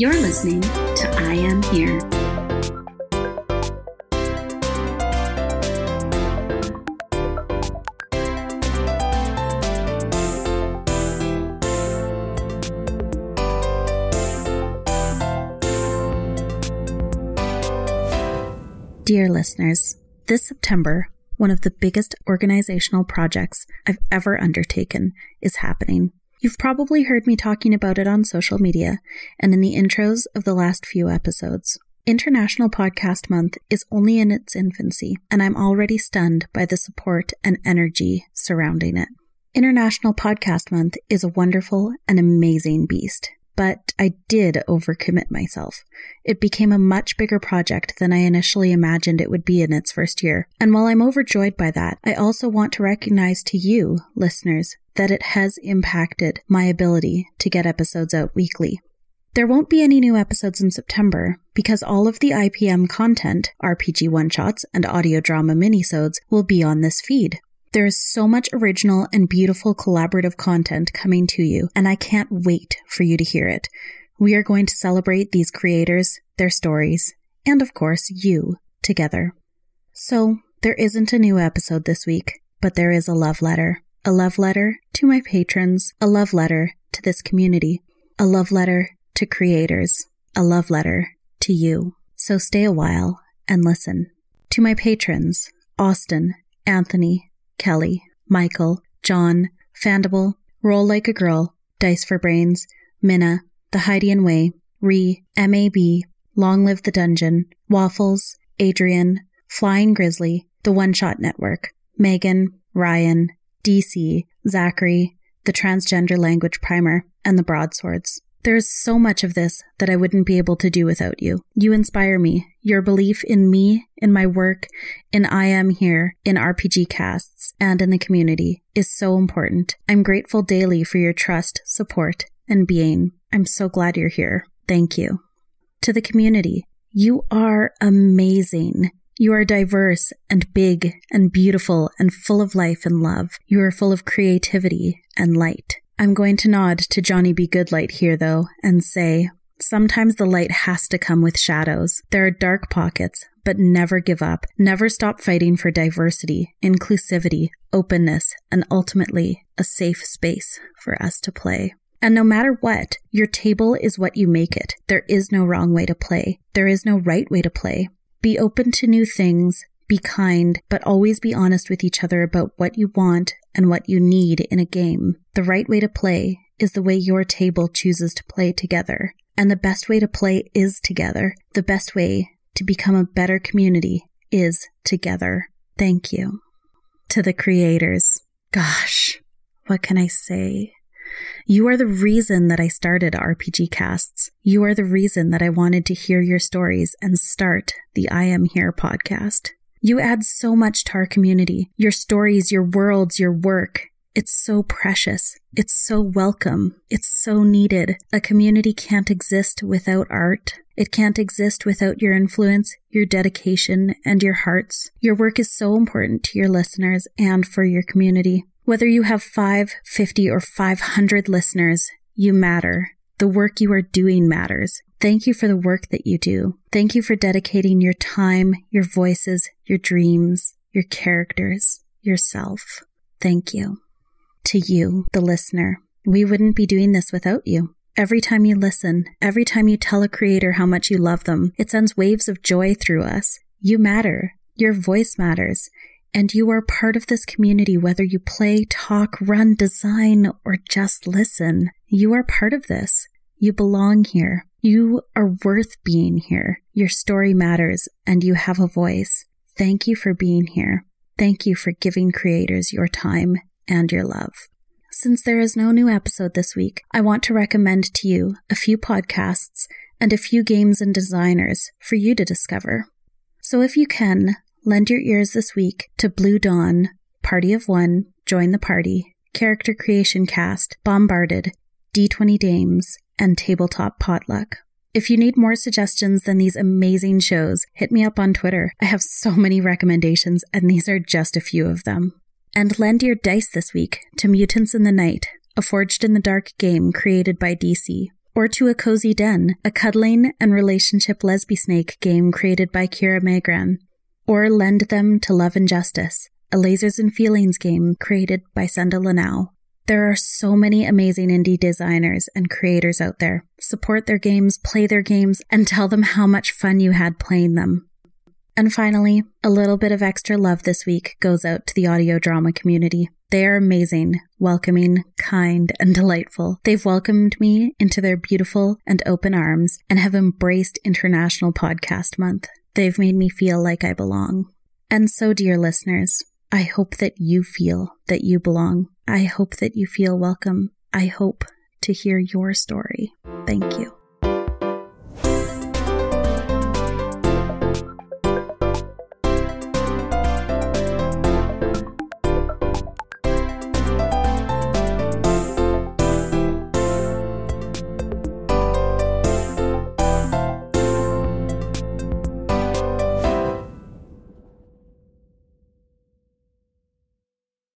You're listening to I Am Here. Dear listeners, this September, one of the biggest organizational projects I've ever undertaken is happening. You've probably heard me talking about it on social media and in the intros of the last few episodes. International Podcast Month is only in its infancy, and I'm already stunned by the support and energy surrounding it. International Podcast Month is a wonderful and amazing beast, but I did overcommit myself. It became a much bigger project than I initially imagined it would be in its first year. And while I'm overjoyed by that, I also want to recognize to you, listeners, that it has impacted my ability to get episodes out weekly. There won't be any new episodes in September because all of the IPM content, RPG one shots, and audio drama minisodes will be on this feed. There is so much original and beautiful collaborative content coming to you, and I can't wait for you to hear it. We are going to celebrate these creators, their stories, and of course, you together. So, there isn't a new episode this week, but there is a love letter a love letter to my patrons, a love letter to this community, a love letter to creators, a love letter to you. So stay a while and listen. To my patrons, Austin, Anthony, Kelly, Michael, John, Fandible, Roll Like a Girl, Dice for Brains, Minna, The Heidian Way, Re, MAB, Long Live the Dungeon, Waffles, Adrian, Flying Grizzly, The One Shot Network, Megan, Ryan, DC, Zachary, the transgender language primer, and the broadswords. There is so much of this that I wouldn't be able to do without you. You inspire me. Your belief in me, in my work, in I Am Here, in RPG casts, and in the community is so important. I'm grateful daily for your trust, support, and being. I'm so glad you're here. Thank you. To the community, you are amazing. You are diverse and big and beautiful and full of life and love. You are full of creativity and light. I'm going to nod to Johnny B. Goodlight here, though, and say, Sometimes the light has to come with shadows. There are dark pockets, but never give up. Never stop fighting for diversity, inclusivity, openness, and ultimately a safe space for us to play. And no matter what, your table is what you make it. There is no wrong way to play. There is no right way to play. Be open to new things, be kind, but always be honest with each other about what you want and what you need in a game. The right way to play is the way your table chooses to play together. And the best way to play is together. The best way to become a better community is together. Thank you. To the creators. Gosh, what can I say? You are the reason that I started RPG casts. You are the reason that I wanted to hear your stories and start the I Am Here podcast. You add so much to our community. Your stories, your worlds, your work. It's so precious. It's so welcome. It's so needed. A community can't exist without art. It can't exist without your influence, your dedication, and your hearts. Your work is so important to your listeners and for your community. Whether you have 5, 50, or 500 listeners, you matter. The work you are doing matters. Thank you for the work that you do. Thank you for dedicating your time, your voices, your dreams, your characters, yourself. Thank you. To you, the listener, we wouldn't be doing this without you. Every time you listen, every time you tell a creator how much you love them, it sends waves of joy through us. You matter. Your voice matters. And you are part of this community, whether you play, talk, run, design, or just listen. You are part of this. You belong here. You are worth being here. Your story matters and you have a voice. Thank you for being here. Thank you for giving creators your time and your love. Since there is no new episode this week, I want to recommend to you a few podcasts and a few games and designers for you to discover. So if you can, Lend your ears this week to Blue Dawn, Party of One, Join the Party, Character Creation Cast, Bombarded, D20 Dames, and Tabletop Potluck. If you need more suggestions than these amazing shows, hit me up on Twitter. I have so many recommendations, and these are just a few of them. And lend your dice this week to Mutants in the Night, a Forged in the Dark game created by DC, or to A Cozy Den, a cuddling and relationship lesbi snake game created by Kira Magrann, or lend them to Love and Justice, a lasers and feelings game created by Senda Lanao. There are so many amazing indie designers and creators out there. Support their games, play their games, and tell them how much fun you had playing them. And finally, a little bit of extra love this week goes out to the audio drama community. They are amazing, welcoming, kind, and delightful. They've welcomed me into their beautiful and open arms and have embraced International Podcast Month. They've made me feel like I belong. And so, dear listeners, I hope that you feel that you belong. I hope that you feel welcome. I hope to hear your story. Thank you.